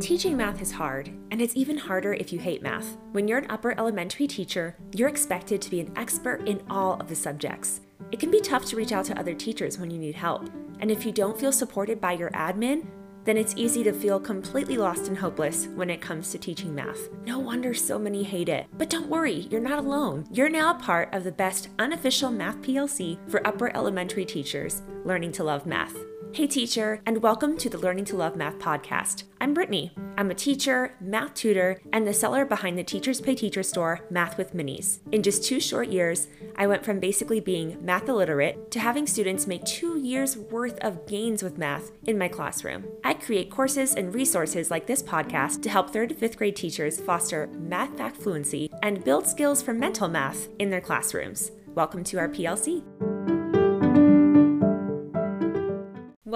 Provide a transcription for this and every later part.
Teaching math is hard, and it's even harder if you hate math. When you're an upper elementary teacher, you're expected to be an expert in all of the subjects. It can be tough to reach out to other teachers when you need help, and if you don't feel supported by your admin, then it's easy to feel completely lost and hopeless when it comes to teaching math. No wonder so many hate it. But don't worry, you're not alone. You're now part of the best unofficial math PLC for upper elementary teachers learning to love math. Hey, teacher, and welcome to the Learning to Love Math podcast. I'm Brittany. I'm a teacher, math tutor, and the seller behind the Teachers Pay Teacher store, Math with Minis. In just two short years, I went from basically being math illiterate to having students make two years worth of gains with math in my classroom. I create courses and resources like this podcast to help third to fifth grade teachers foster math fact fluency and build skills for mental math in their classrooms. Welcome to our PLC.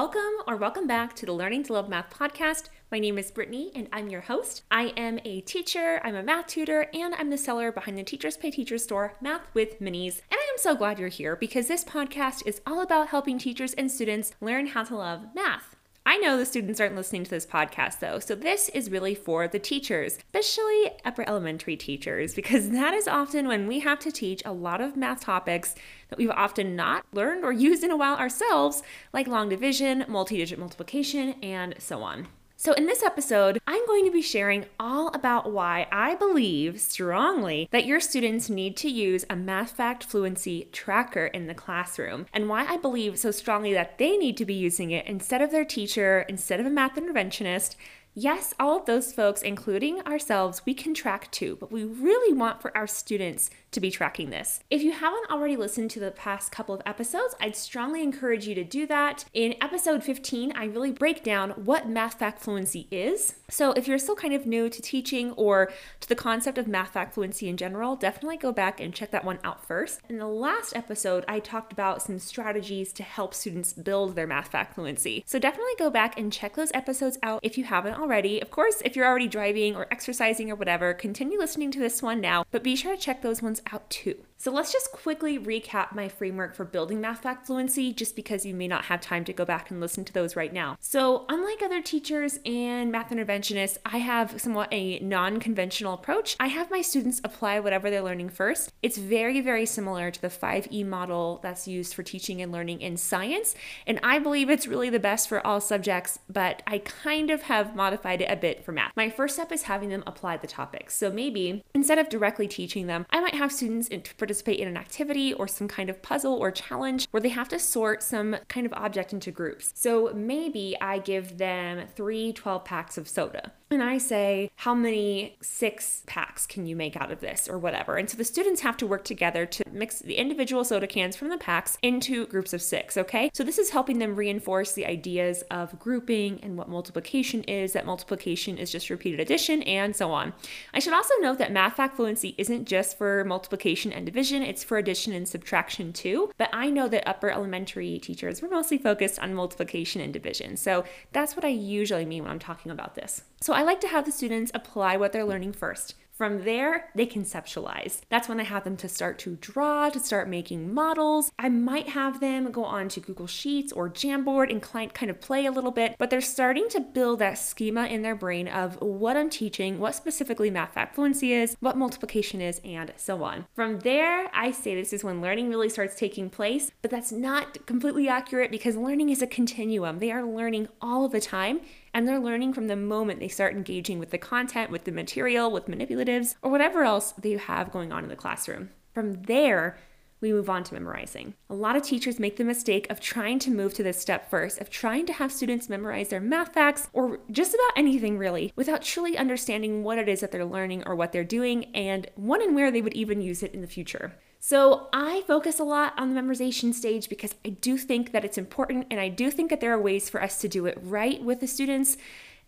Welcome or welcome back to the Learning to Love Math podcast. My name is Brittany and I'm your host. I am a teacher, I'm a math tutor, and I'm the seller behind the Teachers Pay Teachers store, Math with Minis. And I am so glad you're here because this podcast is all about helping teachers and students learn how to love math. I know the students aren't listening to this podcast though, so this is really for the teachers, especially upper elementary teachers, because that is often when we have to teach a lot of math topics that we've often not learned or used in a while ourselves, like long division, multi digit multiplication, and so on. So, in this episode, I'm going to be sharing all about why I believe strongly that your students need to use a math fact fluency tracker in the classroom, and why I believe so strongly that they need to be using it instead of their teacher, instead of a math interventionist, Yes, all of those folks, including ourselves, we can track too, but we really want for our students to be tracking this. If you haven't already listened to the past couple of episodes, I'd strongly encourage you to do that. In episode 15, I really break down what math fact fluency is. So if you're still kind of new to teaching or to the concept of math fact fluency in general, definitely go back and check that one out first. In the last episode, I talked about some strategies to help students build their math fact fluency. So definitely go back and check those episodes out if you haven't already. Of course, if you're already driving or exercising or whatever, continue listening to this one now, but be sure to check those ones out too. So let's just quickly recap my framework for building math fact fluency, just because you may not have time to go back and listen to those right now. So, unlike other teachers and math interventionists, I have somewhat a non conventional approach. I have my students apply whatever they're learning first. It's very, very similar to the 5E model that's used for teaching and learning in science, and I believe it's really the best for all subjects, but I kind of have modified it a bit for math. My first step is having them apply the topics. So, maybe instead of directly teaching them, I might have students interpret participate in an activity or some kind of puzzle or challenge where they have to sort some kind of object into groups. So maybe I give them three 12 packs of soda and I say, How many six packs can you make out of this, or whatever? And so the students have to work together to mix the individual soda cans from the packs into groups of six, okay? So this is helping them reinforce the ideas of grouping and what multiplication is, that multiplication is just repeated addition, and so on. I should also note that math fact fluency isn't just for multiplication and division, it's for addition and subtraction too. But I know that upper elementary teachers were mostly focused on multiplication and division. So that's what I usually mean when I'm talking about this. So I like to have the students apply what they're learning first. From there, they conceptualize. That's when I have them to start to draw, to start making models. I might have them go on to Google Sheets or Jamboard and kind of play a little bit, but they're starting to build that schema in their brain of what I'm teaching, what specifically math fact fluency is, what multiplication is, and so on. From there, I say this is when learning really starts taking place, but that's not completely accurate because learning is a continuum. They are learning all of the time and they're learning from the moment they start engaging with the content, with the material, with manipulatives, or whatever else they have going on in the classroom. From there, we move on to memorizing. A lot of teachers make the mistake of trying to move to this step first, of trying to have students memorize their math facts or just about anything really, without truly understanding what it is that they're learning or what they're doing, and when and where they would even use it in the future. So I focus a lot on the memorization stage because I do think that it's important and I do think that there are ways for us to do it right with the students.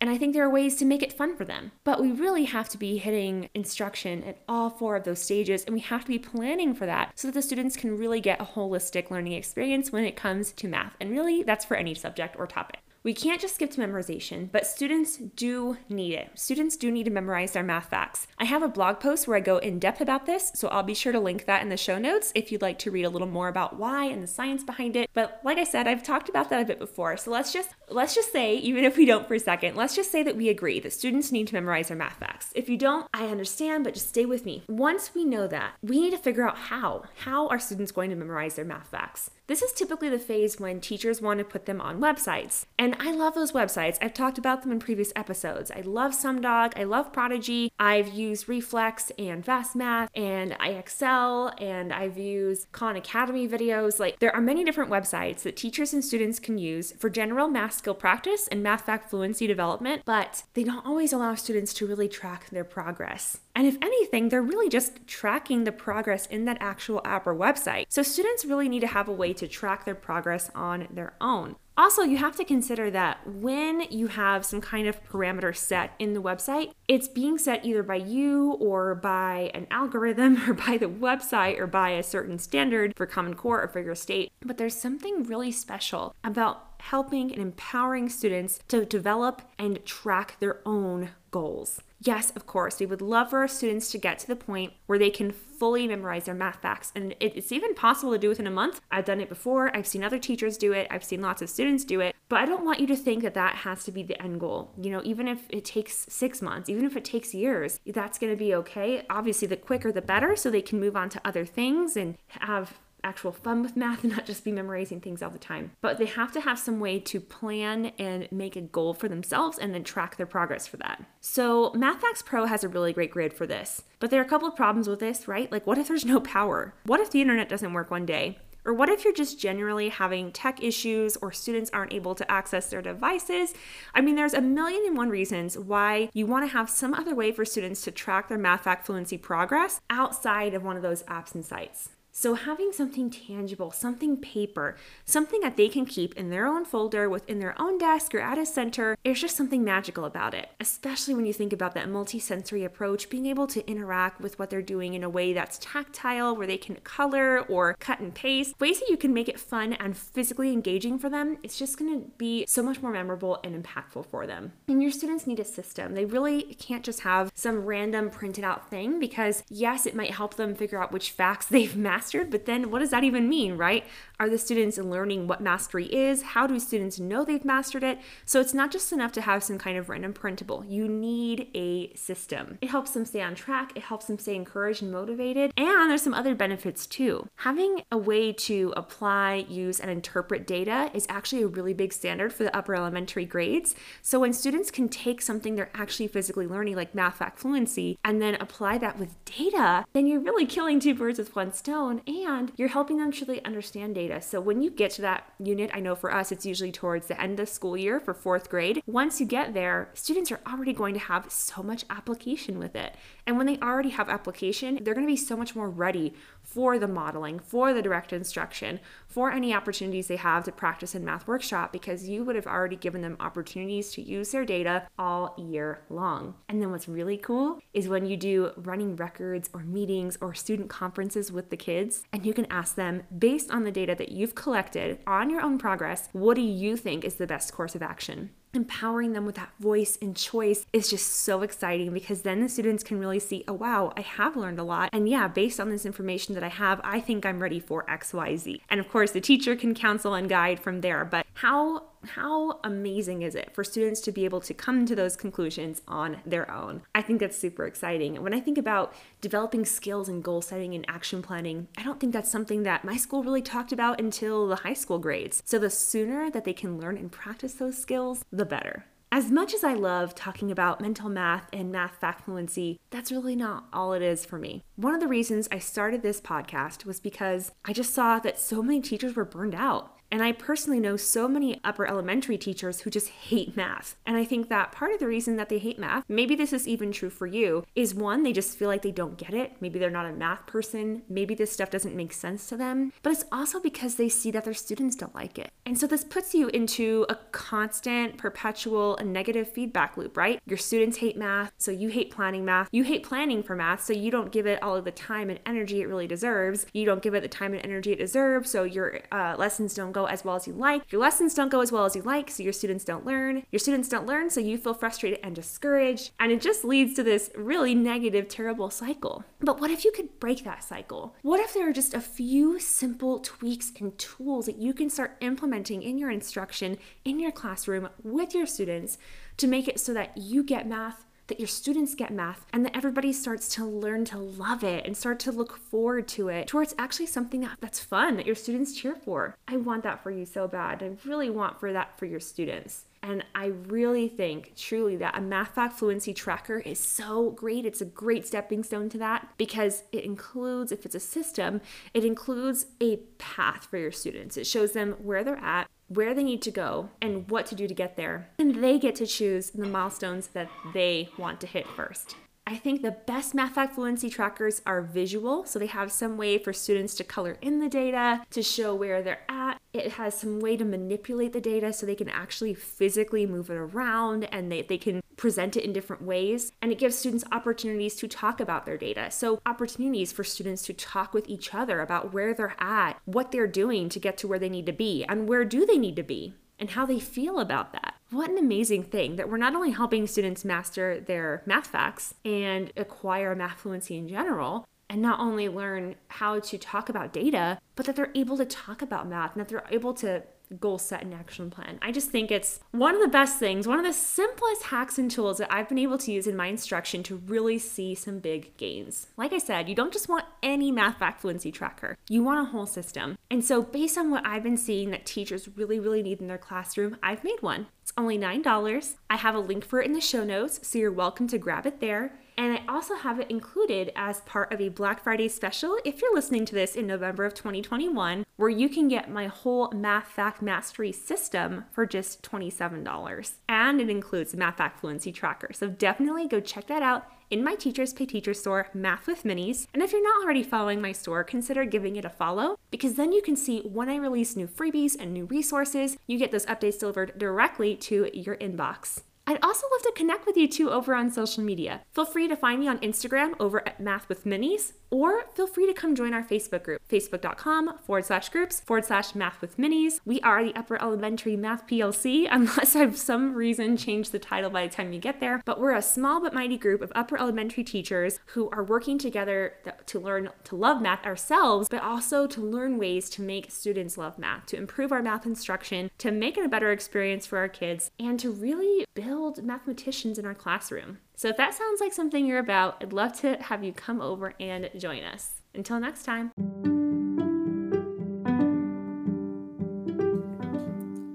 And I think there are ways to make it fun for them. But we really have to be hitting instruction at all four of those stages, and we have to be planning for that so that the students can really get a holistic learning experience when it comes to math. And really, that's for any subject or topic. We can't just skip to memorization, but students do need it. Students do need to memorize their math facts. I have a blog post where I go in depth about this, so I'll be sure to link that in the show notes if you'd like to read a little more about why and the science behind it. But like I said, I've talked about that a bit before. So let's just let's just say, even if we don't for a second, let's just say that we agree that students need to memorize their math facts. If you don't, I understand, but just stay with me. Once we know that, we need to figure out how. How are students going to memorize their math facts? This is typically the phase when teachers want to put them on websites. And I love those websites. I've talked about them in previous episodes. I love SumDog, I love Prodigy. I've used Reflex and Fast Math and IXL and I've used Khan Academy videos. Like there are many different websites that teachers and students can use for general math skill practice and math fact fluency development, but they don't always allow students to really track their progress. And if anything, they're really just tracking the progress in that actual app or website. So students really need to have a way to track their progress on their own. Also, you have to consider that when you have some kind of parameter set in the website, it's being set either by you or by an algorithm or by the website or by a certain standard for Common Core or Figure State. But there's something really special about helping and empowering students to develop and track their own goals. Yes, of course, we would love for our students to get to the point where they can fully memorize their math facts. And it's even possible to do within a month. I've done it before. I've seen other teachers do it. I've seen lots of students do it. But I don't want you to think that that has to be the end goal. You know, even if it takes six months, even if it takes years, that's going to be okay. Obviously, the quicker the better, so they can move on to other things and have actual fun with math and not just be memorizing things all the time. But they have to have some way to plan and make a goal for themselves and then track their progress for that. So, MathFacts Pro has a really great grid for this. But there are a couple of problems with this, right? Like, what if there's no power? What if the internet doesn't work one day? Or what if you're just generally having tech issues or students aren't able to access their devices? I mean, there's a million and one reasons why you want to have some other way for students to track their math fluency progress outside of one of those apps and sites. So, having something tangible, something paper, something that they can keep in their own folder within their own desk or at a center, there's just something magical about it. Especially when you think about that multi-sensory approach, being able to interact with what they're doing in a way that's tactile, where they can color or cut and paste, ways that you can make it fun and physically engaging for them, it's just gonna be so much more memorable and impactful for them. And your students need a system. They really can't just have some random printed out thing because, yes, it might help them figure out which facts they've mastered mastered, but then what does that even mean, right? Are the students learning what mastery is? How do students know they've mastered it? So it's not just enough to have some kind of random printable. You need a system. It helps them stay on track, it helps them stay encouraged and motivated, and there's some other benefits too. Having a way to apply, use, and interpret data is actually a really big standard for the upper elementary grades. So when students can take something they're actually physically learning, like math fact fluency, and then apply that with data, then you're really killing two birds with one stone and you're helping them truly understand data. So when you get to that unit, I know for us it's usually towards the end of school year for fourth grade. Once you get there, students are already going to have so much application with it. And when they already have application, they're going to be so much more ready for the modeling, for the direct instruction, for any opportunities they have to practice in Math Workshop because you would have already given them opportunities to use their data all year long. And then what's really cool is when you do running records or meetings or student conferences with the kids, and you can ask them based on the data that you've collected on your own progress, what do you think is the best course of action? Empowering them with that voice and choice is just so exciting because then the students can really see, oh, wow, I have learned a lot. And yeah, based on this information that I have, I think I'm ready for XYZ. And of course, the teacher can counsel and guide from there. But how how amazing is it for students to be able to come to those conclusions on their own? I think that's super exciting. When I think about developing skills and goal setting and action planning, I don't think that's something that my school really talked about until the high school grades. So the sooner that they can learn and practice those skills, the better. As much as I love talking about mental math and math fact fluency, that's really not all it is for me. One of the reasons I started this podcast was because I just saw that so many teachers were burned out. And I personally know so many upper elementary teachers who just hate math. And I think that part of the reason that they hate math, maybe this is even true for you, is one, they just feel like they don't get it. Maybe they're not a math person. Maybe this stuff doesn't make sense to them. But it's also because they see that their students don't like it. And so this puts you into a constant, perpetual, negative feedback loop, right? Your students hate math, so you hate planning math. You hate planning for math, so you don't give it all of the time and energy it really deserves. You don't give it the time and energy it deserves, so your uh, lessons don't go as well as you like. Your lessons don't go as well as you like, so your students don't learn. Your students don't learn, so you feel frustrated and discouraged. And it just leads to this really negative, terrible cycle. But what if you could break that cycle? What if there are just a few simple tweaks and tools that you can start implementing in your instruction, in your classroom, with your students to make it so that you get math that your students get math and that everybody starts to learn to love it and start to look forward to it, to where it's actually something that, that's fun that your students cheer for. I want that for you so bad. I really want for that for your students. And I really think truly that a math fact fluency tracker is so great. It's a great stepping stone to that because it includes, if it's a system, it includes a path for your students. It shows them where they're at, where they need to go and what to do to get there. And they get to choose the milestones that they want to hit first. I think the best math fact fluency trackers are visual, so they have some way for students to color in the data, to show where they're at. It has some way to manipulate the data so they can actually physically move it around and they, they can present it in different ways. And it gives students opportunities to talk about their data. So, opportunities for students to talk with each other about where they're at, what they're doing to get to where they need to be, and where do they need to be and how they feel about that. What an amazing thing that we're not only helping students master their math facts and acquire math fluency in general, and not only learn how to talk about data, but that they're able to talk about math and that they're able to goal set and action plan. I just think it's one of the best things, one of the simplest hacks and tools that I've been able to use in my instruction to really see some big gains. Like I said, you don't just want any math fact fluency tracker, you want a whole system. And so, based on what I've been seeing that teachers really, really need in their classroom, I've made one. It's only $9. I have a link for it in the show notes, so you're welcome to grab it there. And I also have it included as part of a Black Friday special if you're listening to this in November of 2021, where you can get my whole Math Fact Mastery system for just $27. And it includes Math Fact Fluency Tracker. So definitely go check that out in my Teachers Pay Teacher store, Math with Minis. And if you're not already following my store, consider giving it a follow because then you can see when I release new freebies and new resources. You get those updates delivered directly to your inbox. I'd also love to connect with you too over on social media. Feel free to find me on Instagram over at Math with Minis, or feel free to come join our Facebook group, facebook.com forward slash groups forward slash math with minis. We are the Upper Elementary Math PLC, unless I've some reason changed the title by the time you get there. But we're a small but mighty group of upper elementary teachers who are working together to learn to love math ourselves, but also to learn ways to make students love math, to improve our math instruction, to make it a better experience for our kids, and to really build mathematicians in our classroom. So if that sounds like something you're about, I'd love to have you come over and join us. Until next time.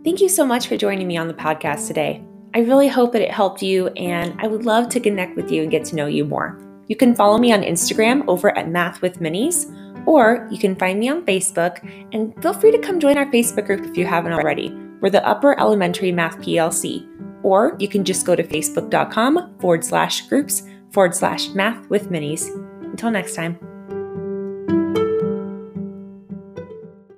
Thank you so much for joining me on the podcast today. I really hope that it helped you, and I would love to connect with you and get to know you more. You can follow me on Instagram over at Math with Minis, or you can find me on Facebook, and feel free to come join our Facebook group if you haven't already. We're the Upper Elementary Math PLC or you can just go to facebook.com forward slash groups forward slash math with minis. Until next time.